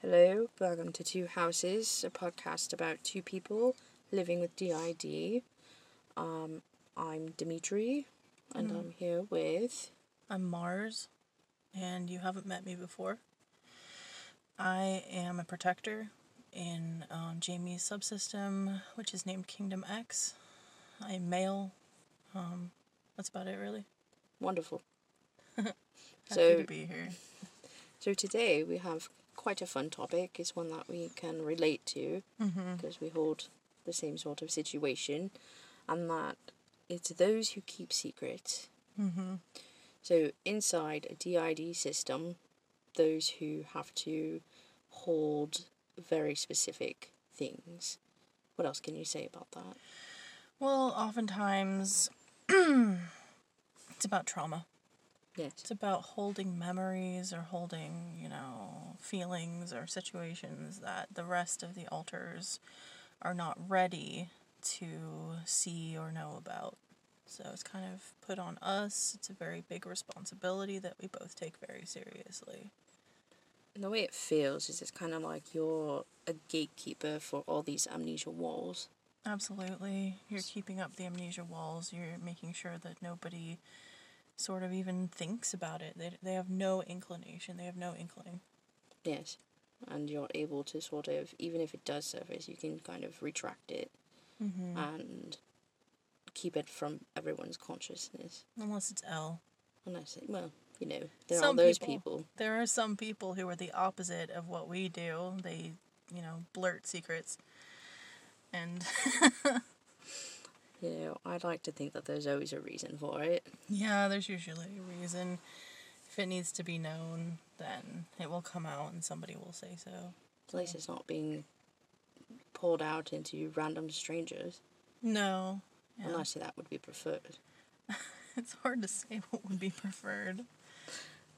Hello, welcome to Two Houses, a podcast about two people living with DID. Um, I'm Dimitri, and I'm here with. I'm Mars, and you haven't met me before. I am a protector in um, Jamie's subsystem, which is named Kingdom X. I'm male. Um, that's about it, really. Wonderful. Happy So- to be here. So today we have quite a fun topic. It's one that we can relate to because we hold the same sort of situation, and that it's those who keep secrets. Mm-hmm. So inside a DID system, those who have to hold very specific things. What else can you say about that? Well, oftentimes it's about trauma. Yes. It's about holding memories or holding, you know, feelings or situations that the rest of the alters are not ready to see or know about. So it's kind of put on us. It's a very big responsibility that we both take very seriously. And the way it feels is it's kind of like you're a gatekeeper for all these amnesia walls. Absolutely. You're keeping up the amnesia walls. You're making sure that nobody sort of even thinks about it. They, they have no inclination. They have no inkling. Yes. And you're able to sort of, even if it does surface, you can kind of retract it Mm-hmm. and keep it from everyone's consciousness. Unless it's L. Unless, it, well, you know, there Some are those people. people. There are some people who are the opposite of what we do. They, you know, blurt secrets. And You know, I'd like to think that there's always a reason for it. yeah, there's usually a reason. If it needs to be known, then it will come out and somebody will say so. At least it's not being pulled out into random strangers. No. Yeah. Unless that would be preferred. It's hard to say what would be preferred.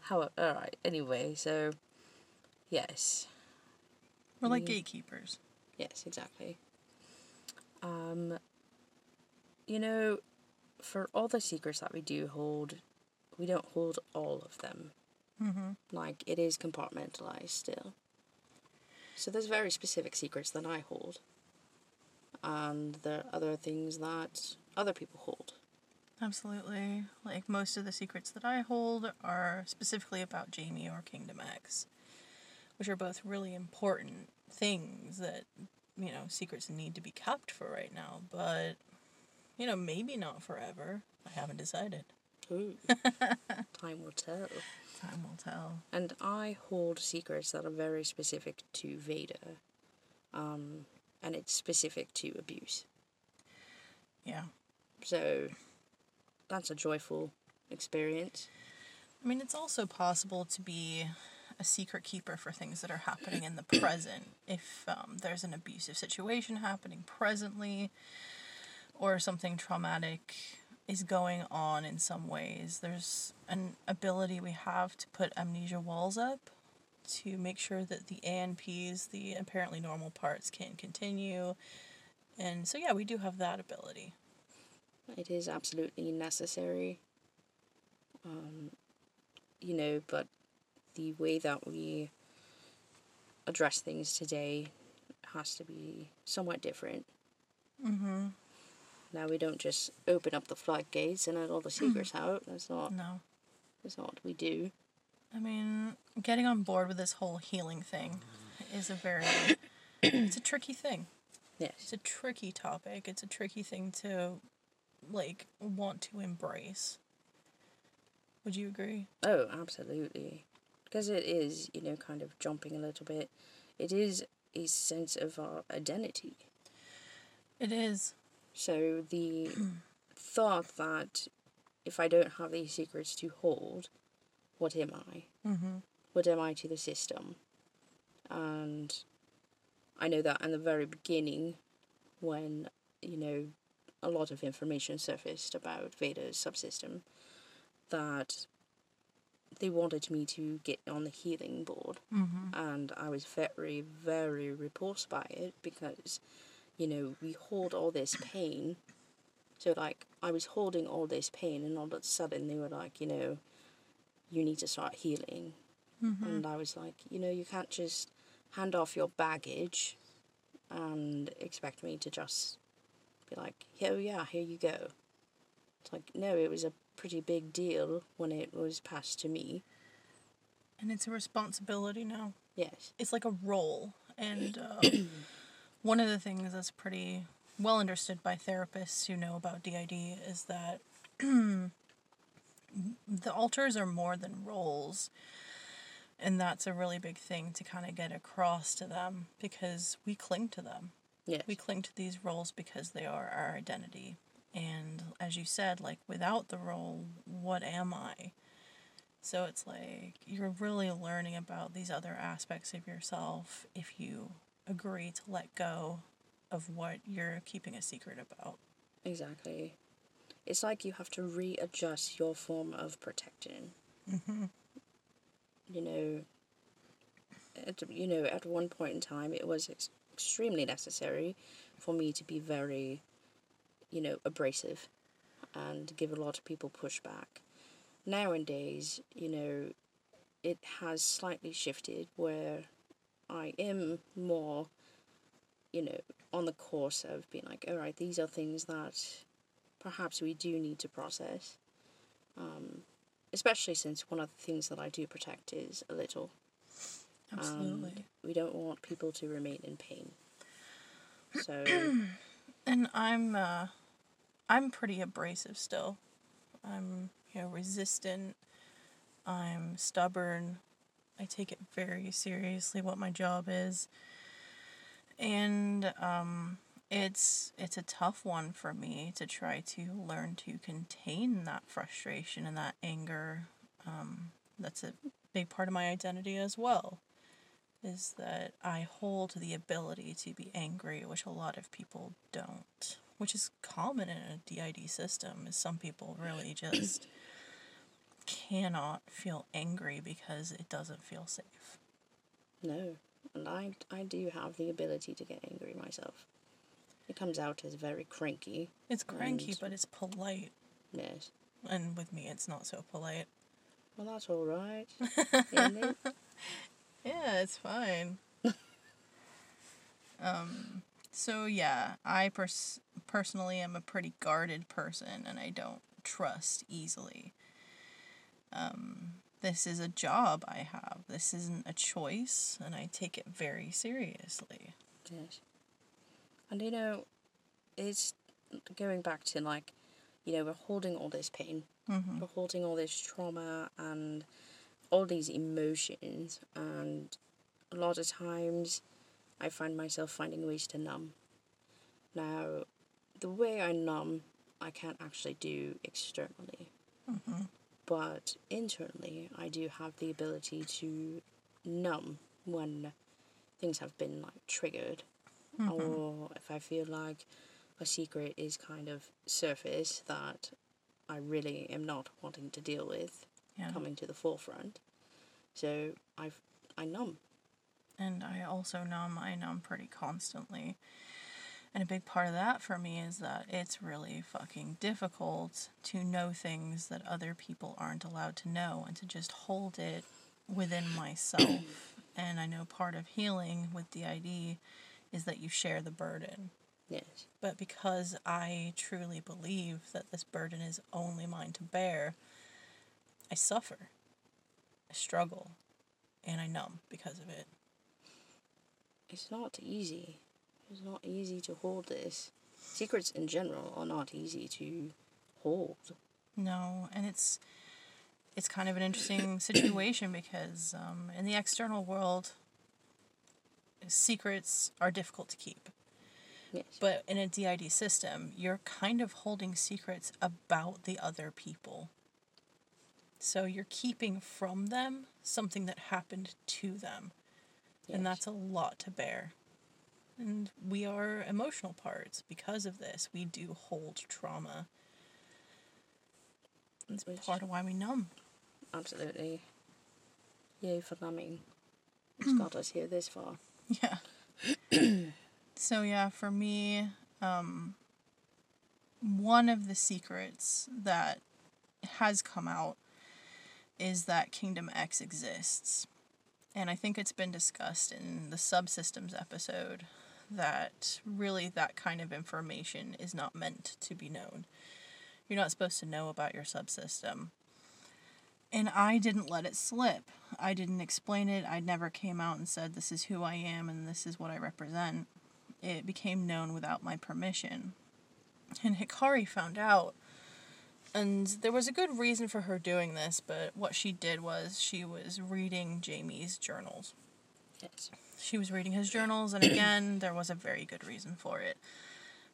How? All right. Anyway, so yes, We're like Mm. gatekeepers. yes, exactly. Um, you know, for all the secrets that we do hold, we don't hold all of them. Mm-hmm. Like it is compartmentalized still. So there's very specific secrets that I hold, and there are other things that other people hold. Absolutely. Like most of the secrets that I hold are specifically about Jamie or Kingdom X, which are both really important things that, you know, secrets need to be kept for right now, but, you know, maybe not forever. I haven't decided. Ooh, time will tell. Time will tell. And I hold secrets that are very specific to Vader. Um, and it's specific to abuse. Yeah. So that's a joyful experience. I mean, it's also possible to be a secret keeper for things that are happening in the present. If um, there's an abusive situation happening presently, or something traumatic is going on in some ways, there's an ability we have to put amnesia walls up to make sure that the ANPs, the apparently normal parts, can continue. And so, yeah, we do have that ability. It is absolutely necessary. Um, you know, but the way that we address things today has to be somewhat different. Mm-hmm. Now we don't just open up the floodgates and let all the hmm. secrets out. That's not No. that's not what we do. I mean, getting on board with this whole healing thing is a very it's a tricky thing. Yes. It's a tricky topic. It's a tricky thing to like want to embrace. Would you agree? Oh, absolutely. Because it is, you know, kind of jumping a little bit. It is a sense of our identity. It is. So the thought that if I don't have these secrets to hold, what am I? Mm-hmm. What am I to the system? And I know that in the very beginning, when, you know, a lot of information surfaced about Vader's subsystem, that they wanted me to get on the healing board. Mm-hmm. And I was very, very repulsed by it because, you know, we hold all this pain. So, like, I was holding all this pain, and all of a sudden they were like, you know, you need to start healing. Mm-hmm. And I was like, you know, you can't just hand off your baggage and expect me to just be like, oh yeah, here you go. It's like, no, it was a pretty big deal when it was passed to me. And it's a responsibility now. Yes. It's like a role. And uh, one of the things that's pretty well understood by therapists who know about DID is that the alters are more than roles. And that's a really big thing to kind of get across to them because we cling to them. Yes. We cling to these roles because they are our identity. And as you said, like without the role, what am I? So it's like you're really learning about these other aspects of yourself if you agree to let go of what you're keeping a secret about. Exactly. It's like you have to readjust your form of protection. Mm-hmm. You know, at, you know, at one point in time, it was ex- extremely necessary for me to be very, you know, abrasive and give a lot of people pushback. Nowadays, you know, it has slightly shifted where I am more, you know, on the course of being like, all right, these are things that perhaps we do need to process. Um, especially since one of the things that I do protect is a little. Absolutely. And we don't want people to remain in pain. So, And I'm uh I'm pretty abrasive still. I'm, you know, resistant. I'm stubborn. I take it very seriously what my job is. And um it's it's a tough one for me to try to learn to contain that frustration and that anger. Um that's a big part of my identity as well. Is that I hold the ability to be angry, which a lot of people don't which is common in a DID system, is some people really just cannot feel angry because it doesn't feel safe. no. And I, I do have the ability to get angry myself. It comes out as very cranky. It's cranky, but it's polite. Yes. And with me, it's not so polite. Well, that's all right. it? Yeah, it's fine. um, so yeah, I pers- personally am a pretty guarded person and I don't trust easily. Um, this is a job I have. This isn't a choice, and I take it very seriously. Yes. And you know, it's going back to like, you know, we're holding all this pain, Mm-hmm. we're holding all this trauma and all these emotions, and a lot of times I find myself finding ways to numb. Now, the way I numb, I can't actually do externally, Mm-hmm. But internally, I do have the ability to numb when things have been like triggered Mm-hmm. or if I feel like a secret is kind of surface that I really am not wanting to deal with Yeah. coming to the forefront. So I've I numb. And I also numb, I numb pretty constantly. And a big part of that for me is that it's really fucking difficult to know things that other people aren't allowed to know and to just hold it within myself. and I know part of healing with DID is that you share the burden. Yes. But because I truly believe that this burden is only mine to bear, I suffer, I struggle, and I numb because of it. It's not easy. It's not easy to hold this. Secrets in general are not easy to hold. No, and it's it's kind of an interesting situation because um, in the external world, secrets are difficult to keep. Yes. But in a DID system, you're kind of holding secrets about the other people. So you're keeping from them something that happened to them. And that's a lot to bear. And we are emotional parts because of this. We do hold trauma. It's Which- part of why we numb. Absolutely. Yay for numbing. It's got us here this far. Yeah. so yeah, for me, um, one of the secrets that has come out is that Kingdom X exists. And I think it's been discussed in the subsystems episode that really that kind of information is not meant to be known. You're not supposed to know about your subsystem. And I didn't let it slip. I didn't explain it. I never came out and said, This is who I am and this is what I represent. It became known without my permission. And Hikari found out. And there was a good reason for her doing this, but what she did was she was reading Jamie's journals. Yes. She was reading his journals, and again, there was a very good reason for it.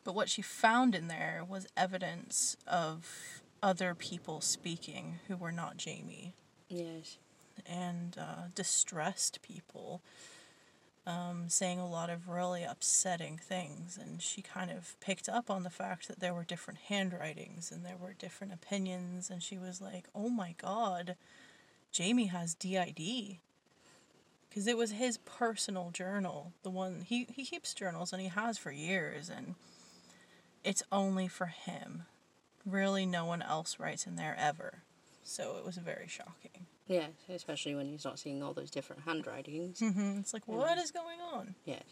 But what she found in there was evidence of other people speaking who were not Jamie, Yes. and uh, distressed people um, saying a lot of really upsetting things. And she kind of picked up on the fact that there were different handwritings and there were different opinions, and she was like, oh my god, Jamie has DID because it was his personal journal the one he, he keeps journals and he has for years and it's only for him really no one else writes in there ever so it was very shocking Yes, especially when he's not seeing all those different handwritings. mm-hmm. it's like what is going on Yes.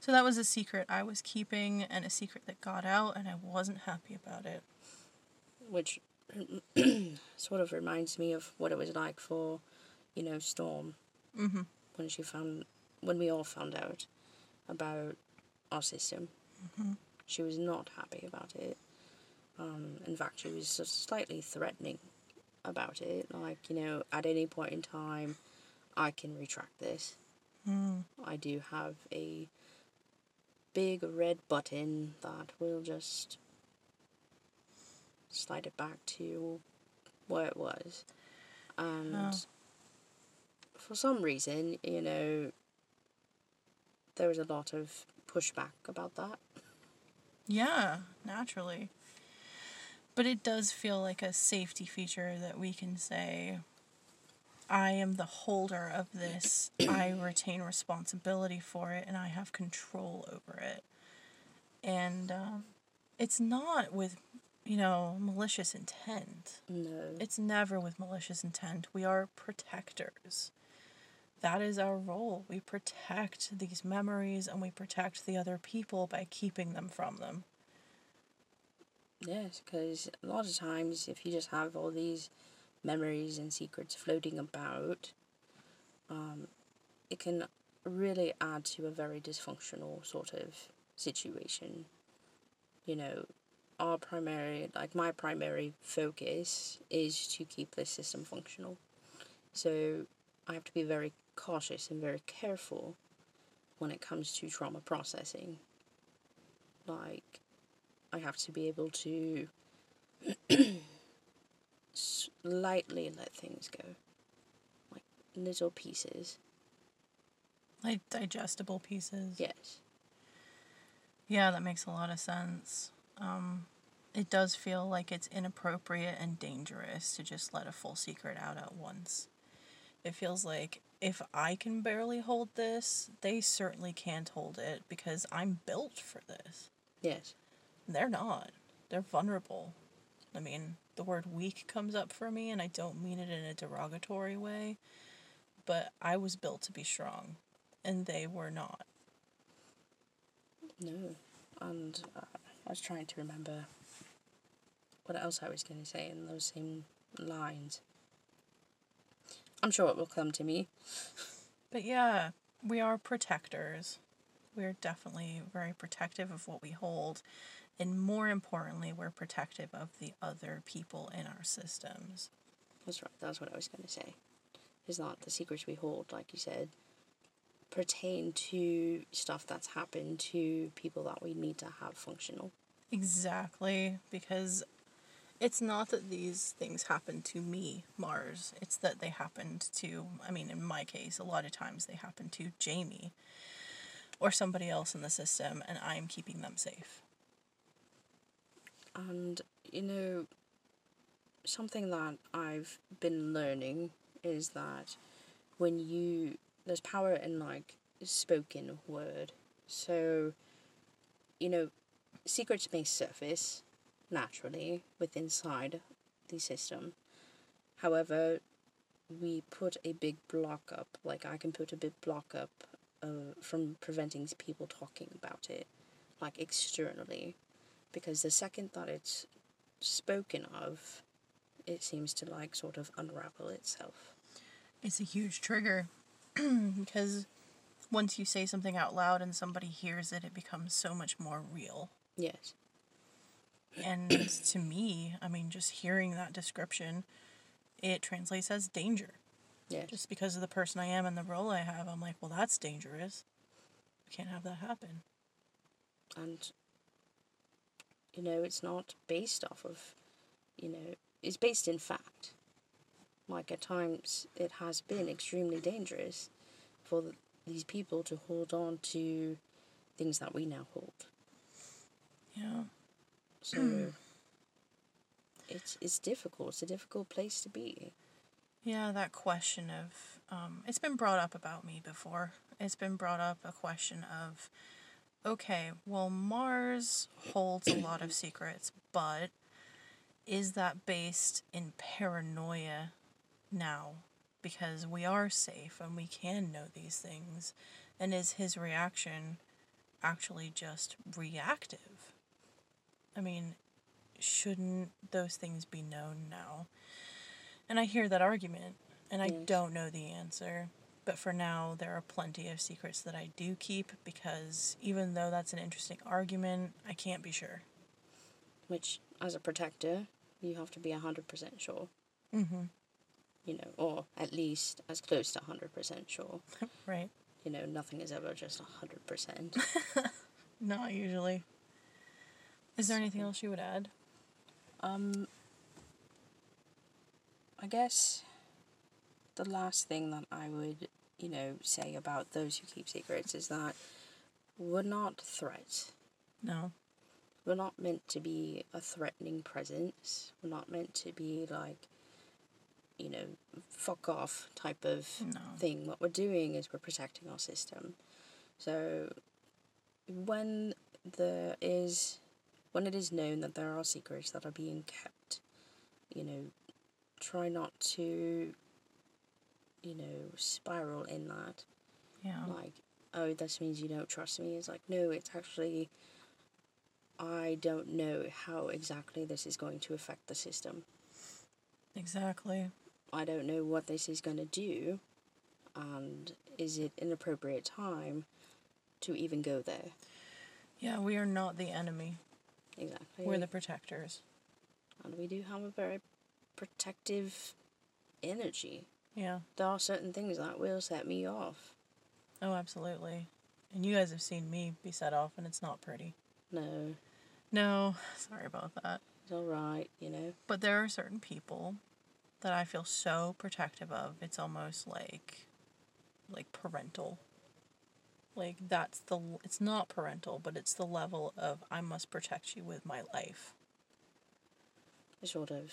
so that was a secret i was keeping and a secret that got out and i wasn't happy about it Which sort of reminds me of what it was like for, you know, Storm. Mm-hmm. when she found when we all found out about our system she was not happy about it um, in fact she was just slightly threatening about it like you know at any point in time i can retract this mm. i do have a big red button that will just slide it back to where it was and Oh. For some reason, you know, there was a lot of pushback about that. Yeah, naturally. But it does feel like a safety feature that we can say, I am the holder of this, I retain responsibility for it, and I have control over it. And um, it's not with, you know, malicious intent. No. It's never with malicious intent. We are protectors. That is our role. We protect these memories and we protect the other people by keeping them from them. Yes, because a lot of times, if you just have all these memories and secrets floating about, um, it can really add to a very dysfunctional sort of situation. You know, our primary, like my primary focus is to keep this system functional. So I have to be very cautious and very careful when it comes to trauma processing. Like, I have to be able to slightly let things go, like little pieces. Like digestible pieces. Yes. Yeah, that makes a lot of sense. Um, it does feel like it's inappropriate and dangerous to just let a full secret out at once. It feels like if I can barely hold this, they certainly can't hold it because I'm built for this. Yes. They're not. They're vulnerable. I mean, the word weak comes up for me, and I don't mean it in a derogatory way, but I was built to be strong, and they were not. No. And uh, I was trying to remember what else I was going to say in those same lines. I'm sure it will come to me. But yeah, we are protectors. We're definitely very protective of what we hold. And more importantly, we're protective of the other people in our systems. That's right. That's what I was going to say. Is not the secrets we hold, like you said, pertain to stuff that's happened to people that we need to have functional. Exactly, because it's not that these things happen to me, Mars. It's that they happened to, I mean, in my case, a lot of times they happen to Jamie or somebody else in the system, and I'm keeping them safe. And, you know, something that I've been learning is that when you, there's power in like spoken word. So, you know, secrets may surface naturally within inside the system. However, we put a big block up, like I can put a big block up uh, from preventing people talking about it, like externally, because the second that it's spoken of, it seems to like sort of unravel itself. It's a huge trigger because once you say something out loud and somebody hears it, it becomes so much more real. Yes. And to me, I mean, just hearing that description, it translates as danger. Yes. Just because of the person I am and the role I have, I'm like, well, that's dangerous. We can't have that happen. and you know it's not based off of you know it's based in fact like at times it has been extremely dangerous for th these people to hold on to things that we now hold Yeah. So it's it's difficult it's a difficult place to be Yeah, that question of um, it's been brought up about me before. It's been brought up a question of, okay, well Mars holds a lot of secrets, but is that based in paranoia now? Because we are safe and we can know these things, and is his reaction actually just reactive? I mean, shouldn't those things be known now? And I hear that argument, and I Yes. don't know the answer. But for now, there are plenty of secrets that I do keep because even though that's an interesting argument, I can't be sure. which as a protector you have to be 100% sure Mm-hmm. you know or at least as close to 100% sure Right. you know nothing is ever just 100% Not usually. Is there anything else you would add? Um, I guess the last thing that I would, you know, say about those who keep secrets is that we're not threats. No. We're not meant to be a threatening presence. We're not meant to be like, you know, fuck off type of No. thing. What we're doing is we're protecting our system. So when there is when it is known that there are secrets that are being kept, you know, try not to you know, spiral in that. Yeah. Like, oh, this means you don't trust me. It's like, no, it's actually I don't know how exactly this is going to affect the system. Exactly. I don't know what this is going to do, and is it an appropriate time to even go there? Yeah, we are not the enemy. Exactly. We're the protectors. and we do have a very protective energy. Yeah. There are certain things that will set me off. Oh, absolutely. And you guys have seen me be set off, and it's not pretty. No, No, sorry about that. it's all right, you know. But there are certain people that I feel so protective of. It's almost like like parental. Like that's the it's not parental, but it's the level of I must protect you with my life. Sort of.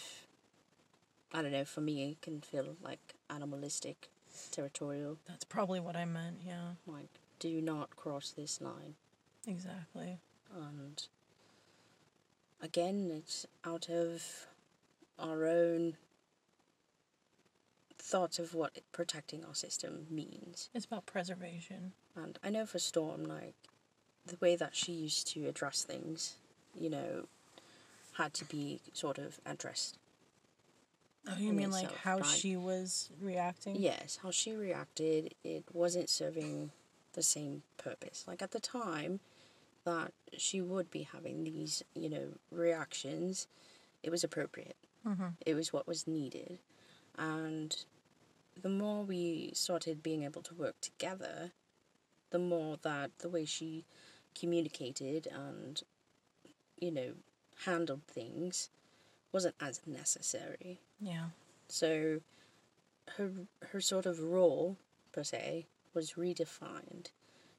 I don't know. For me, it can feel like animalistic, territorial. That's probably what I meant, yeah. Like, do not cross this line. Exactly. and again it's out of our own thoughts of what protecting our system means It's about preservation. and i know for storm like the way that she used to address things you know had to be sort of addressed Oh, you mean like how like- she was reacting? yes how she reacted it wasn't serving the same purpose like at the time that she would be having these you know reactions it was appropriate Mhm. it was what was needed and the more we started being able to work together the more that the way she communicated and you know handled things wasn't as necessary Yeah. so her her sort of role per se was redefined.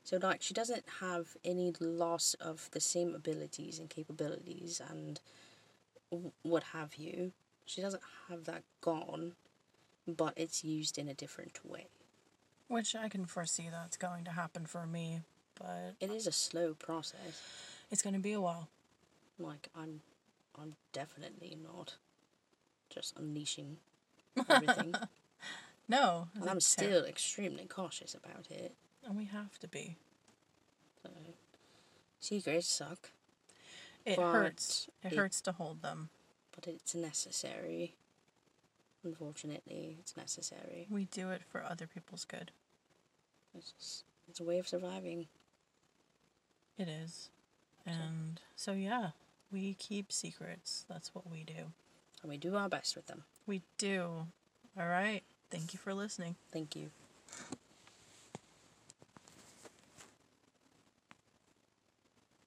So like she doesn't have any loss of the same abilities and capabilities and what have you. She doesn't have that gone, but it's used in a different way. Which I can foresee that's going to happen for me, but It is a slow process. it's going to be a while. Like I'm I'm definitely not just unleashing everything. No. And I'm ter- still extremely cautious about it. And we have to be. So, secrets suck, It hurts. It it- hurts to hold them. but it's necessary. Unfortunately, it's necessary. We do it for other people's good. It's just, it's a way of surviving. It is. And so, yeah, we keep secrets. That's what we do. And we do our best with them. We do. All right. Thank you for listening. Thank you.